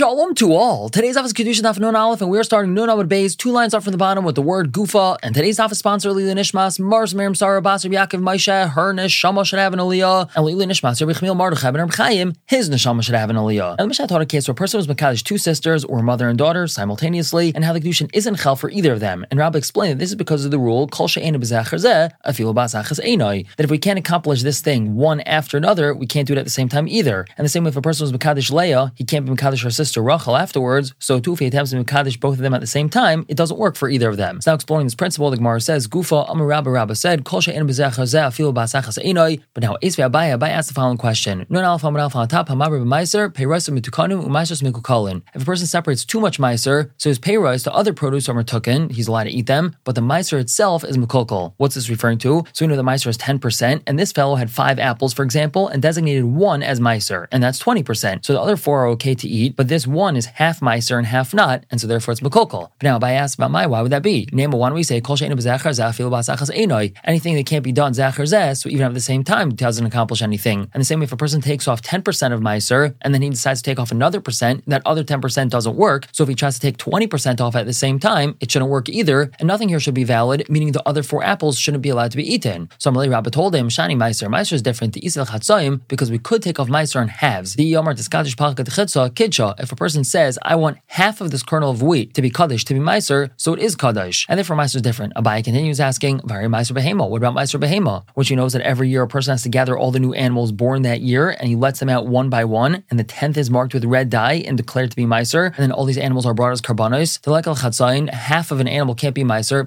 Shalom to all. Today's office Kedusha Daf Nun Aleph, and we're starting Nun Amud Beis, two lines up from the bottom with the word Gufa. And today's office sponsor Lila Nishmas, Mars Miriam Sarah Basar Yaakov Maisha, her Neshama should have an Aliyah, and Lila Nishmas Rabbi Chmiel Mardechai Ben Chaim, his Neshama should have an Aliyah. And the Mishnah taught a case where a person was Makadish two sisters or mother and daughter simultaneously, and how the Kedushin isn't Chel for either of them. And Rabbi explained that this is because of the rule Kol that if we can't accomplish this thing one after another, we can't do it at the same time either. And the same way if a person was Makadish Leah, he can't be Makadish her sister Rachel afterwards, so too if he attempts to Makadish both of them at the same time, it doesn't work for either of them. So now exploring this principle, the Gemara says, Gufa Amar Rabba Rabba said, Kol she'en b'zechar zeh afilu b'asachas einoi. But now Esvi Abaya, Abaya asked the following question: Nun alf hamar alf top hamar b'meiser peirosim mitukanu u'meisos mikukalin. If a person separates too much meiser, so his peiros to other produce are mitukin, he's allowed to eat them, but the meiser itself is mukokal. What's this referring to? So we know the meiser is 10%, and this fellow had five apples, for example, and designated one as meiser, and that's 20%. So the other four are okay to eat, but this one is half meiser and half not, and so therefore it's mekokal. But now, if I ask about my, why would that be? Name why don't we say kol? Anything that can't be done zachar zeh, so even at the same time doesn't accomplish anything. And the same way, if a person takes off 10% of meiser and then he decides to take off another percent, that other 10% doesn't work. So if he tries to take 20% off at the same time, it shouldn't work either, and nothing here should be valid, meaning the other four apples shouldn't be allowed to be eaten. So Amalei Rabba told him, Shani meiser, meiser is different to isel chatzoim because we could take off meiser in halves. The yomar palkat kidsha. If a person says, I want half of this kernel of wheat to be kaddish, to be meiser, so it is kaddish. And therefore meiser is different. Abai continues asking, Vari meiser behema. What about meiser behema? Which he knows that every year a person has to gather all the new animals born that year, and he lets them out one by one, and the tenth is marked with red dye and declared to be meiser, and then all these animals are brought as karbanos. The lekal chatzain, half of an animal can't be meiser,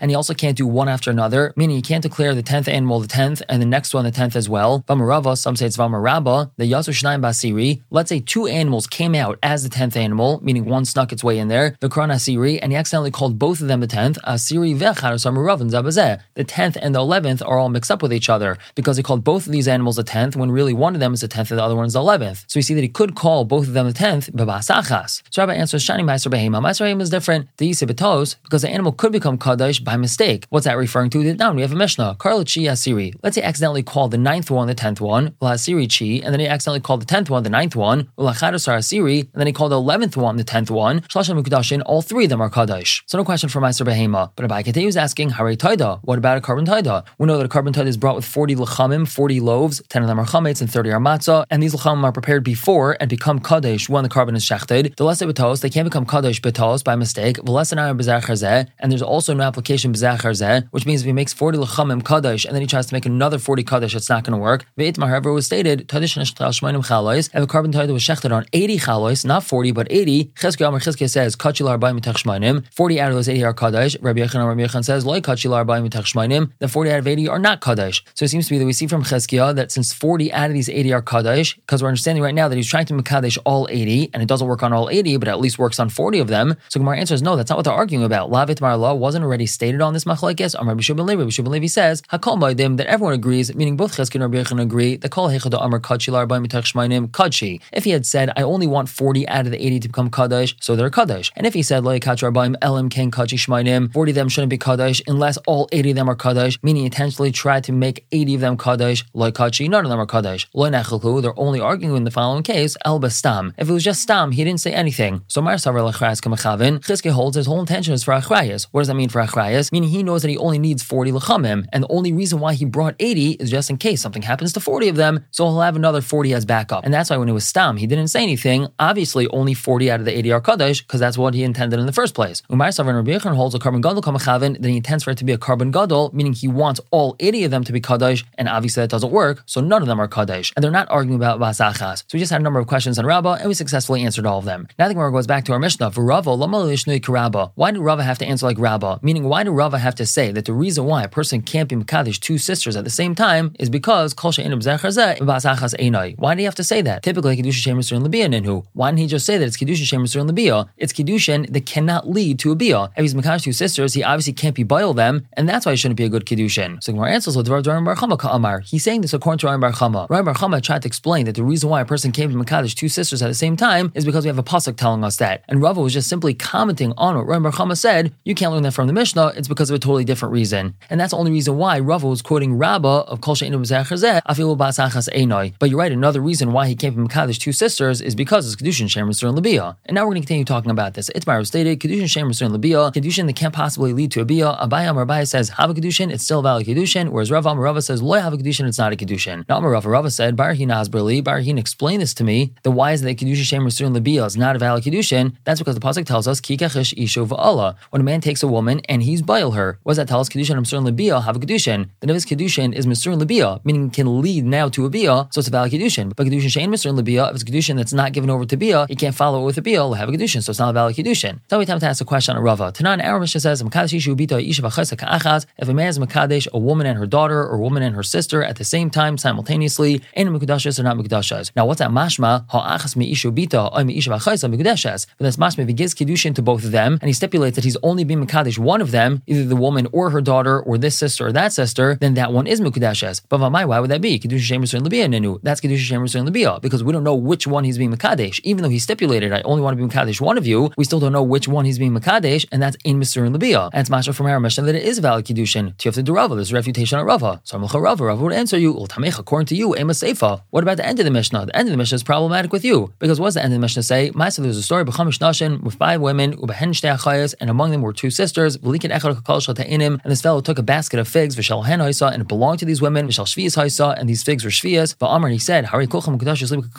and he also can't do one after another, meaning he can't declare the tenth animal the tenth, and the next one the tenth as well. Vamarava, some say it's vamarabba, the yasu shnayim basiri. Let's say two animals came out as the tenth animal, meaning one snuck its way in there, the Kran Asiri, and he accidentally called both of them the tenth, Asiri vecharasamuravan zabazeh. The tenth and the eleventh are all mixed up with each other because he called both of these animals the tenth when really one of them is the tenth and the other one is the eleventh. So you see that he could call both of them the tenth, babasachas. So Rabbi answers, Shani Meiser Behema. Meiser Behema is different. The Yisibatos, because the animal could become Kaddish by mistake. What's that referring to? Now we have a Mishnah, Karla Chi Asiri. Let's say accidentally called the ninth one the tenth one, Asiri Chi, and then he accidentally called the tenth one the ninth one, Ulachadasar Asiri, and then he called the eleventh one the tenth one, Shlashim Mukdashin, all three of them are Kaddish. So no question for Meiser Behema. But Abai continues asking, Hare Taida, what about a korban Taida? We know that a korban Taida is brought with 40 lechamim, 40 loaves, 10 of them are chametz and 30 are matzah, and these lechamim are prepared before and become Kaddish when the korban is shechted. The less betos, they can't become Kaddish betos by mistake, the Bizakhzeh, and there's also no application b'zachar which means if he makes 40 lechamim Kaddish and then he tries to make another 40 Kaddish, it's not going to work. Ve'itmar, however, was stated, Tadish and the korban Taida was shechted on 80 chalois, not 40, but 80. Chizkiah Amar Chizkiah says, Kachilar mitach shmainim, 40 out of those 80 are Kaddish. Rabbi Yechon Rabbi Yechon says, Loi Kachilar mitach shmainim, the 40 out of 80 are not Kaddish. So it seems to be that we see from Chizkiah that since 40 out of these 80 are Kaddish, because we're understanding right now that he's trying to Makadesh all 80, and it doesn't work on all 80, but at least works on 40 of them. So Gemara answers, no, that's not what they're arguing about. Lavit Law wasn't already stated on this machlekes. Amar Bishubin Levi, Bishubin Levi says, Hakol Maidim, that everyone agrees, meaning both Chizkiah and Rabbi Yechon agree, that Kol Hechada Amar Kachilar by. If he had said, I only want 40 out of the 80 to become Kaddish, so they're Kaddish. And if he said, Lo Yikach Rabbaim Elim Ken Kachi Shmainim, 40 of them shouldn't be Kaddish unless all 80 of them are Kaddish, meaning he intentionally tried to make 80 of them Kaddish, Lo Kachi, none of them are Kaddish. Lo Nechelku, they're only arguing in the following case, El Stam. If it was just Stam, he didn't say anything. So Mar Savar Lachrayas Kamachavin, Chizke holds his whole intention is for Achrayas. What does that mean for Achrayas? Meaning he knows that he only needs 40 Lachamim, and the only reason why he brought 80 is just in case something happens to 40 of them, so he'll have another 40 as backup. And that's why when it was Stam, he didn't say anything. Obviously, only 40 out of the 80 are Kaddish, because that's what he intended in the first place. Umar Savran Rabbi Yechon holds a korban gadol kamachavin, then he intends for it to be a korban gadol, meaning he wants all 80 of them to be Kaddish, and obviously that doesn't work, so none of them are Kaddish. And they're not arguing about Vasachas. So we just had a number of questions on Rabbah, and we successfully answered all of them. Now the Gemara goes back to our Mishnah. For Rava, why do Rava have to answer like Rabbah? Meaning, why do Rava have to say that the reason why a person can't be Makadish two sisters at the same time is because Kol Why do you have to say that? Typically, Kedusha Shemus and Labia Ninhu. Why didn't he just say that it's Kedusha Shemus and Labia? It's Kedushin that cannot lead to a Bia. If he's Makadish two sisters, he obviously can't be Bail them, and that's why he shouldn't be a good Kedushin. So Gemara answers Chama He's saying this according to Rami Bar Chama. Rami Bar Chama tried to explain that the reason why a person can't be Makadish two sisters at the same time is because we have a pasuk telling us that. And Rava was just simply commenting on what Rami Bar Chama said. You can't learn that from the Mishnah. It's because of a totally different reason. And that's the only reason why Rava was quoting Rabbah of Kol She'enu Afilu Basachas Einoi. But you're right, another reason why he can't be Makadish two sisters is because it's Kedushin Shem Mr. and Labia. And now we're going to continue talking about this. It's Itmar stated Kedushin Shem Mr. and Labia, Kedushin that can't possibly lead to a Bia. Abayam Rabbi says have a Kedushin, it's still valid Kedushin, whereas Rav Amarava says loy have a Kedushin, it's not a Kedushin. Now Amarava Rava said Barhin Asberli, Barhin explain this to me. The why is that Kedushin Shem Mr. and Labia is not a valid Kedushin? That's because the pasuk tells us Kikachish Ishu Va'ala. When a man takes a woman and he's bail her, what does that tell us? Kedushin Mr. and Labia have a Kedushin. The Nevis Kedushin is Mr. and Labia, meaning can lead now to a Bia, so it's a valid Kedushin. But Kedushin Shein Mr. and Labia, if it's Kedushin that's not given over to Bia, you can't follow it with a Bia, will have a Kedushin, so it's not a valid Kedushin. So we time to ask a question on Rava. Tanan our Mishnah says, If a man is Makadesh, a woman and her daughter, or a woman and her sister at the same time, simultaneously, in Mukudashas or not Mukudashas. Now what's that mashma? Ha'achas me'ishu bita, or me'ishu v'chaysa Mukudashas. But that's mashma if he gives Kedushin to both of them, and he stipulates that he's only being Makadesh one of them, either the woman or her daughter, or this sister or that sister, then that one is Mukudashas. But why would that be? Kedushin Libya Nenu. That's Kedushin Shemer and because we don't know which one he's being Makadesh. Even though he stipulated, I only want to be Makadesh one of you, we still don't know which one he's being Makadesh, and that's in Mr. and Libya. And it's Masha from our Mishnah that it is valid Kedushin. To have to do Rava, there's refutation on Rava. So Rava, Rava would answer you, according to you, Ema Seifa. What about the end of the Mishnah? The end of the Mishnah is problematic with you, because what does the end of the Mishnah say? Ma'asa, there's a story, B'chamish Nashin, with five women, Ubehen Shtei and among them were two sisters, V'likin Echad Kakal and this fellow took a basket of figs, V'shal Hen and it belonged to these women, Shvias Haisa, and these figs were Shvias. V'amar, he said, Hari Kulcham Mukadashis Libka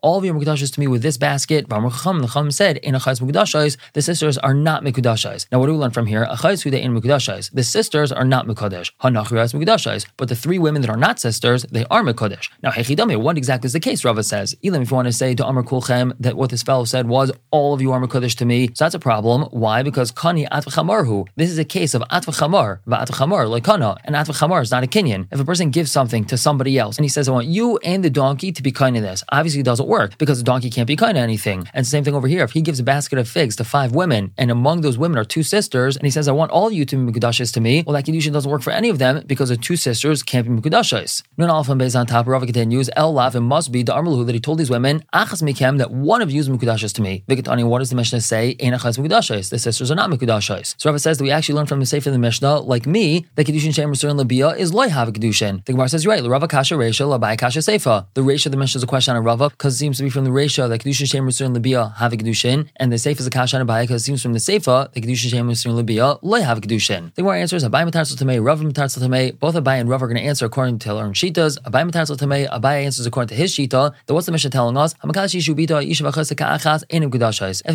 all of you to me with this basket. V'amar Chacham, the Chacham said, In Achais Mukadashis, the sisters are not Mukadashis. Now, what do we learn from here? Achais Hude in Mukadashis. The sisters are not Mukadesh. Hanachrias Mukadashis. But the three women that are not sisters, they are Mukadesh. Now, Hechidame, what exactly is the case? Rava says, Elam, if you want to say to Amar Kulchem that what this fellow said was, all of you are Mukadesh to me, so that's a problem. Why? Because Kani Atvachamarhu. This is a case of Atvachamar, Va'atvachamar, like Kana, and Atvachamar is not a Kenyan. If a person gives something to somebody else and he says, I want you and the donkey to be kind of this, obviously it doesn't work because the donkey can't be kind of anything. And same thing over here. If he gives a basket of figs to five women and among those women are two sisters and he says, I want all you to be Mekudashis to me, well, that Kedushin doesn't work for any of them because the two sisters can't be Mekudashis. Nun Alpha based on top, Rava continues, El Lav, it must be the Armalu that he told these women, Achas Mikem, that one of you is Mekudashis to me. Vikatani, what does the Mishnah say? Ein Achas Mekudashis. The sisters are not Mekudashis. So Rava says that we actually learn from the Sefer of the Mishnah, like me, that Kedushin Shem and Labia is Have Kedushin. The Gemara says, You're right, Rava Kasha Resha, Labai Kasha Seifa. The Resha of the Mishnah is a question on Rava because it seems to be from the Resha that Kedushin Shem and Labia have a Kedushin, and the Seifa is a Kasha on Abai because it seems from the Seifa that Kedushin Shem and Labia Loy Have a Kedushin. The Gemara answers, Abai Matarzel Tamei, Rava Matarzel Tamei. Both Abai and Rava are going to answer according to their own Shitas. Abai Matarzel Tamei, Abai answers according to his Shita. Then what's the Mishnah telling us? If a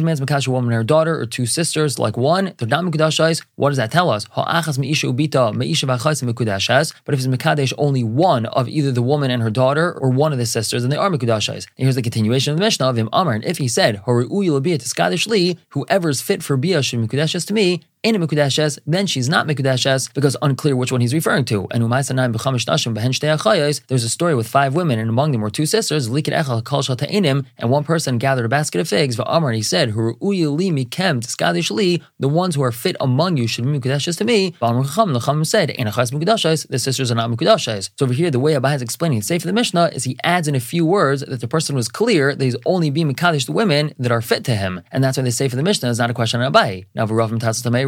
man's Makash a woman and her daughter or two sisters, like one, they're not Mekudashais, what does that tell us? But if it's Mekadesh only one of either the woman and her daughter or one of the sisters, then they are Mekudashais. Here's the continuation of the Mishnah of him Amar. And if he said, Whoever is fit for Bia Mekudashas to me, in a then she's not Mekudeshes because unclear which one he's referring to. And there's a story with five women, and among them were two sisters, and one person gathered a basket of figs. And he said, The ones who are fit among you should be Mekudeshes to me. said, The sisters are not Mekudeshes. So over here, the way Abba is explaining the for the Mishnah is he adds in a few words that the person was clear that he's only being Mekadesh women that are fit to him. And that's why they say for the Mishnah is not a question on Abai. Now,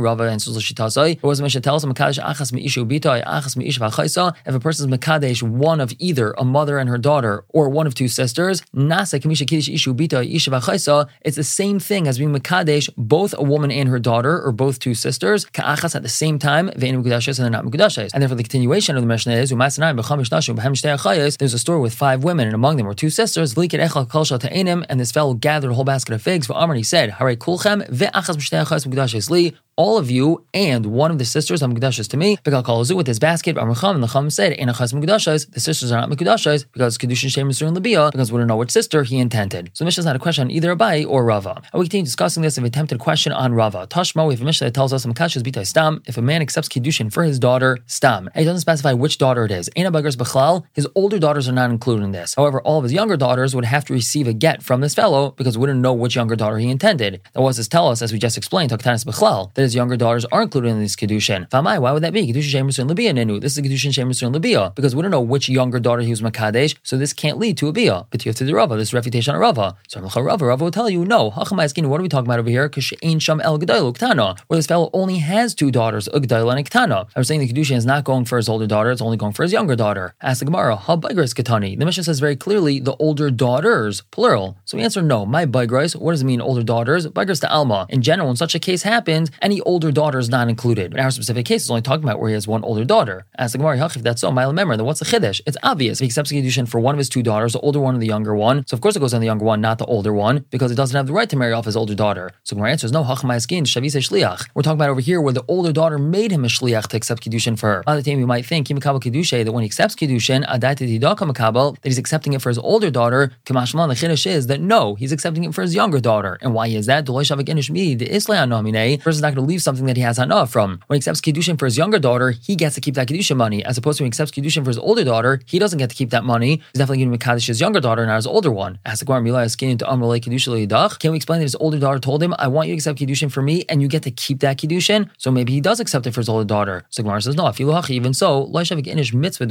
Rava answers L'shitasai. Or was Mishnah tells him Makadesh Achas Meishu Bita Achas Meish V'Chaisa. If a person is Makadesh one of either a mother and her daughter or one of two sisters, Nasa Kamisha Kiddush Ishu Bita Isha V'Chaisa. It's the same thing as being Makadesh both a woman and her daughter or both two sisters Ka'achas at the same time Ve'enu Mukudashes and they're not Mukudashes. And therefore the continuation of the Mishnah is Umasanai B'Chamish Nashu B'Hem Shtei There's a story with five women and among them were two sisters V'Likit Echal Kalsha Ta'enim and this fellow gathered a whole basket of figs. Amr he said Hare Kulchem Ve'achas B'Shtei Achayos Mukudashes Li all of you and one of the sisters are Mekudashas to me. because I Bekal Kalazu with his basket, Amracham, and the Chum said, In Achas Mekudashas, the sisters are not Mekudashas because Kedushin Shem is and Labia, because we don't know which sister he intended. So the Mishnah is not a question on either Abai or Rava. And we continue discussing this of attempted question on Rava. Tashma, we have a Mishnah that tells us Mekashas Bita Stam, if a man accepts Kedushin for his daughter, Stam. And he doesn't specify which daughter it is. Aina Bagars Bechlal, his older daughters are not included in this. However, all of his younger daughters would have to receive a get from this fellow because we wouldn't know which younger daughter he intended. That was to tell us, as we just explained, Taktanis Bechlal, that his younger daughters are included in this Kedushin. Famai, why would that be? Kedushin Shemus and Libya Nenu. This is a Kedushin Shemus and Libya because we don't know which younger daughter he was Makadesh, so this can't lead to a Bia. But you have to do Rava, this refutation of Rava. So Rava, Rava will tell you, no, Hachamaiskin, what are we talking about over here? She'ain Sham El Uktana, where this fellow only has two daughters, Ugdayl and Iktana. I was saying the Kedushin is not going for his older daughter, it's only going for his younger daughter. Ask the Gemara, how Katani? The Mishnah says very clearly the older daughters, plural. So we answer no. My Bagris, what does it mean, older daughters? Bagris to Alma. In general, when such a case happens, any older daughter is not included. But our specific case is only talking about where he has one older daughter. As the Gemara, if that's so, my remember, then what's the Chiddush? It's obvious. If he accepts Kedushin for one of his two daughters, the older one and the younger one. So of course it goes on the younger one, not the older one, because it doesn't have the right to marry off his older daughter. So Gemara answers, no, Hachmaiskin, Shavise Shliach. We're talking about over here where the older daughter made him a Shliach to accept Kedushin for her. On the time you might think, Kimakabal Kedusha, that when he accepts Kedushin, that he's accepting it for his older daughter. Kamashman, the Chiddush is that no, he's accepting it for his younger daughter. And why is that? The person's not going to leave something that he has hana from. When he accepts Kedushin for his younger daughter, he gets to keep that Kedushin money, as opposed to when he accepts Kedushin for his older daughter, he doesn't get to keep that money. He's definitely to Kaddish his younger daughter, and not his older one. As the to Can we explain that his older daughter told him, I want you to accept Kedushin for me, and you get to keep that Kedushin? So maybe he does accept it for his older daughter. So Gemara says, No, if you even so, mitzvah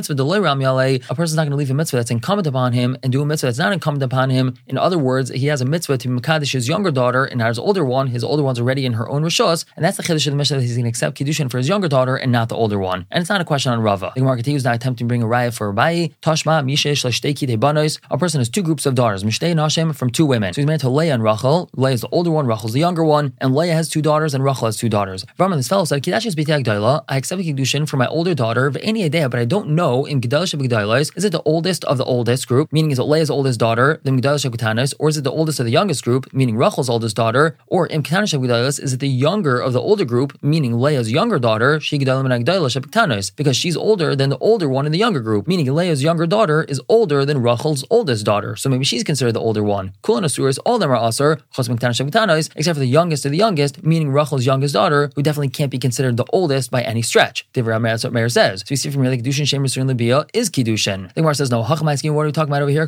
mitzvah a person's not going to leave a mitzvah that's incumbent upon him and do a mitzvah that's not incumbent upon him. In other words, he has a mitzvah to Makadish his younger daughter and not his older one. His older one's already in her own Rishos, and that's the Chiddush of the Mishnah that he's going to accept Kiddushin for his younger daughter and not the older one. And it's not a question on Rava. The Gemara continues now attempting to bring a raya for Abayi. Tashma, Mishesh, Lashteki, Banos. A person has two groups of daughters, Mishtei and Hashem, from two women. So he's married to Leah and Rachel. Leah is the older one, Rachel's the younger one, and Leah has two daughters and Rachel has two daughters. Raman, this fellow said, Kidash is I accept Kiddushin for my older daughter, any idea, but I don't know in Gedalah Shabigdailas, is it the oldest of the oldest group, meaning is it Leah's oldest daughter, the Gedalah Shabigdanas, or is it the oldest of the youngest group, meaning Rachel's oldest daughter, or in Shabigdailas, is it the younger of the older group, meaning Leah's younger daughter, because she's older than the older one in the younger group, meaning Leah's younger daughter is older than Rachel's oldest daughter, so maybe she's considered the older one. Kulan all of them are Asur, except for the youngest of the youngest, meaning Rachel's youngest daughter, who definitely can't be considered the oldest by any stretch. That's what Meir says. So we see from here, like Kedushin Shemer Surin Libya is Kedushin. The Gemara says, no, Hachamaiskin, what are we talking about over here?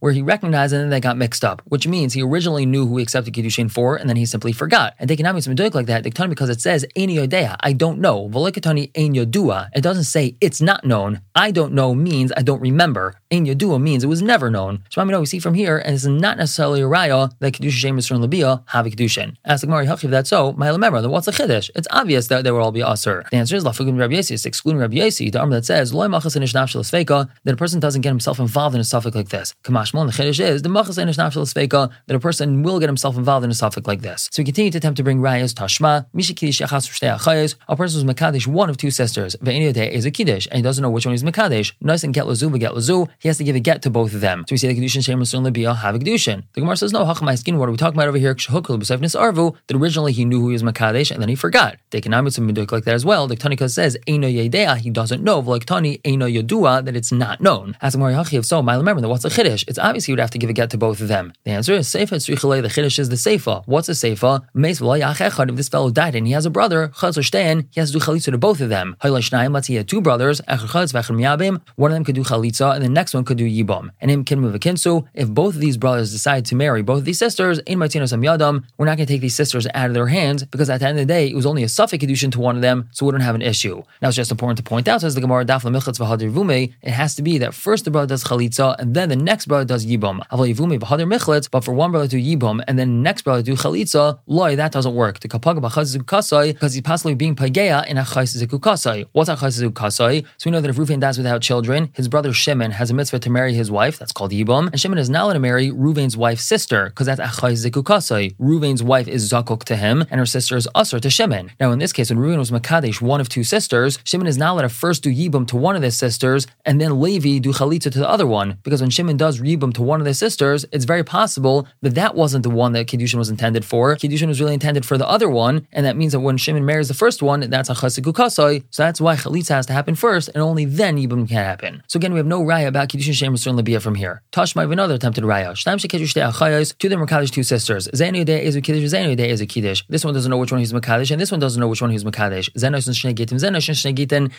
Where he recognized and then they got mixed up, which means he originally knew who he accepted Kedushin for, and then he simply forgot. And they cannot be some like that. They because it says Ein Yodea, I don't know. Velikatani Ein Yodua. It doesn't say it's not known. I don't know means I don't remember. Ein Yodua means it was never known. So I mean, we see from here, and it's not necessarily a raya that Kedushin Shemer Surin Libya have Kedushin. Ask the Gemara, if that's so, my remember, then what's a Chiddush? It's obvious that they will all be Asur. The answer is Lafugim Rabbi Yesi, it's excluding Rabbi Yesi, the armor that says, Loy Machas Nafshel that a person doesn't get himself involved in a suffix like this. Kamashmal, the Chiddush is, the Machas Nafshel that a person will get himself involved in a suffix like this. So we continue to attempt to bring rayas Tashma, Mishikidish Yachas Achayas, a person who's Makadish one of two sisters, Ve'eniyate is a Kiddush, and he doesn't know which one is Makadish. Nice and get Lazu, get Lazu, he has to give a get to both of them. So we say the Kedushin Shem certainly be have a Kedushin. The Gemara says, no, Hachamai skin, what are we talking about over here? Arvu, that originally he knew who he was and then he forgot. They can some like that as well. The Tanika says, Eino Yedea, he doesn't know, like Tani, Eino Yodua, that it's not known. As Gemara Yachiv, so, my remember what's a Chiddush? It's obvious he would have to give a get to both of them. The answer is Seifa Tzrichale, the Chiddush is the Seifa. What's a Seifa? If this fellow died and he has a brother, he has to do Chalitza to both of them. Let's say he had two brothers, one of them could do Chalitza, and the next one could do Yibam. And him kinsu. If both of these brothers decide to marry both of these sisters, we're not going to take these sisters out of their hands because at the end of the day, it was only a suffix addition to one of them, so we don't have an issue. Now it's just important to point out, says the Gemara Daf Vume, it has to be that first the brother does Chalitza and then the next brother does Yibam. But for one brother to Yibam and then the next brother to Chalitza, loy, that doesn't work. The Kapag because he's possibly being Pageya in a Kasai. What's a Kasai? So we know that if Reuven dies without children, his brother Shimon has a mitzvah to marry his wife, that's called Yibam, and Shimon is now allowed to marry Reuven's wife's sister, because that's Achai Zikukasai. Reuven's wife is Zakuk to him, and her sister is Usr to Shimon. Now in this case, when Reuven was Makadesh, one of two sisters, Shimon is now allowed to first do Yibam to one of his sisters, and then Levi do Chalitza to the other one, because when Shimon does Yibam to one of his sisters, it's very possible that that wasn't the one that Kiddushin was intended for. Kiddushin was really intended for the other one, and that means that when Shimon marries the first one, that's a Chasikukasai, so that's why Chalitza has to happen first, and only then Yibam can happen. So again, we have no raya about Kiddushin Shem Yisrael Labia from here. Tashma have another attempted raya. Shtam Shekedush Achayos, two of them are two sisters. Zenu Day is a Kiddush, Zenu Day is a Kiddush. This one doesn't know which one he's Makadish, and this one doesn't know which one he's Makadish. Zenos and Shnei Gitim, Zenos.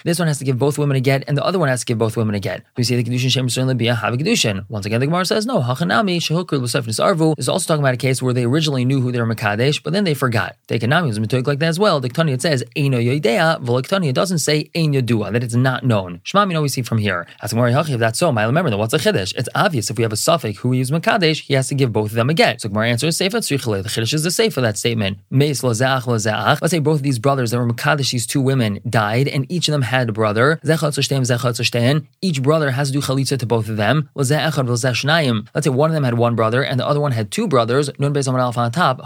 This one has to give both women a get, and the other one has to give both women a get. We see the Kiddushin Shem Yisrael Labia have a Kiddushin. Once again, the Gemara says, no, Hachanami, Shehukr, Lusef Arvu is also talking about a case where they originally knew who they were Makadesh, but then they forgot. They can Tekanami was metoik like that as well. Diktani it says Eino Yoidea, Voliktani it doesn't say Ein Yodua, that it's not known. Shema we we see from here. As if that's so, I remember that what's a Chiddush? It's obvious if we have a suffix who we use Makadesh, he has to give both of them a get. So Gemara answers Sefer Tzrichale. The Chiddush is the safe for that statement. Meis Lazeach Lazeach. Let's say both of these brothers that were Makadesh, these two women, died, and each of them had a brother. Each brother has to do chalitza to both of them. Let's say one of them had one brother and the other one had two brothers. Nun Beis Amar on top.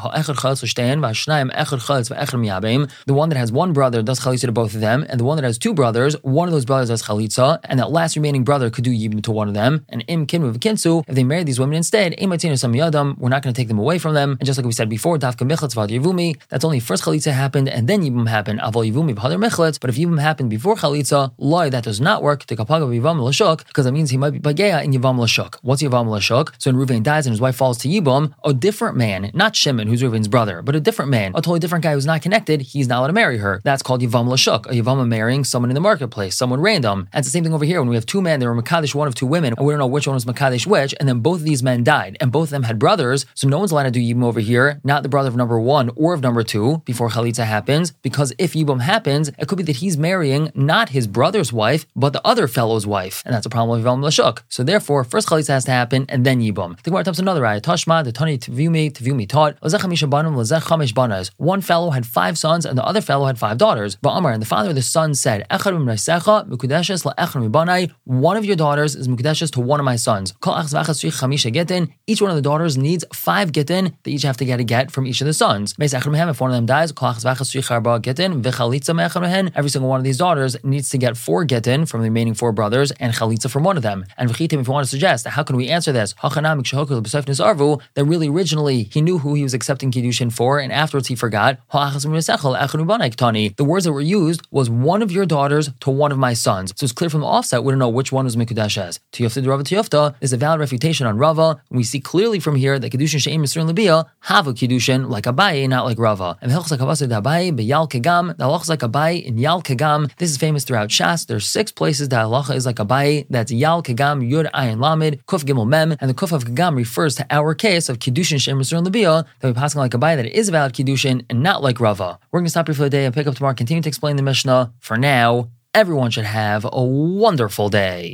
The one that has one brother does chalitza to both of them, and the one that has two brothers, one of those brothers does chalitza, and that last remaining brother could do yibum to one of them. And im kinmu v'kinsu, if they marry these women instead, we're not going to take them away from them. And just like we said before, dafka michlitz yivumi, that's only first chalitza happened and then yibum happened. Avol yivumi b'hader michlitz, but if yibum happened before chalitza, loy that does not work to kapaga yivam l'shuk because that means he might be bageya in yivam l'shuk. What's yivam l'shuk? So when Ruvain dies and his wife falls to yibum, a different man, not Shimon, who's Ruvain's brother, but a different man, a totally different guy who's not connected, he's not allowed to marry her. That's called yivam l'shuk. A yivam marrying someone in the marketplace, someone random. And it's the same thing over here when we have two men, they were Makadish one of two women, and we don't know which one was Makadish which, and then both of these men died, and both of them had brothers, so no one's allowed to do yibum over here, not the brother of number one or of number two, before chalitza happens, because if yibum happens, it could be that he's marrying not his brother's wife, but the other fellow's wife, and that's a problem with yivam l'shuk. So therefore, first chalitza has to happen, and then yibum. The Gemara another ayah. Tashma, the Tani Tvumi, Tvumi taught, One fellow had five sons, and the other fellow had five daughters. But Amar, and the father of the son said, One of your daughters is Mukdeshes to one of my sons. Each one of the daughters needs five getin. They each have to get a get from each of the sons. If one of them dies, every single one of these daughters needs to get four getin from the remaining four brothers and chalitza from one of them. And if you want to suggest, how can we answer this? That really originally he knew who he was accepting kiddushin for, and afterwards he forgot. The words that were used was one of your daughters to one of my sons. So it's clear from the offset we don't know which one was Mikudash as. Tiyufta de Rava is a valid refutation on Rava. We see clearly from here that kiddushin she'im Yisrael Labia have a kiddushin like Abaye, not like Rava. And kegam. The halachas like Abaye in Yal kegam. This is famous throughout Shas. There's six places that halacha is like Abaye. That's Yal kegam Yud Ayin Lamed Kuf Gimel Mem, and the Kuf of kegam refers to our case of kiddushin she'im Yisrael Labia that we pass like Abaye that it is a valid kiddushin and not like Rava. We're going to stop here for the day and pick up tomorrow. Continue to explain the Mishnah. For now, everyone should have a wonderful day.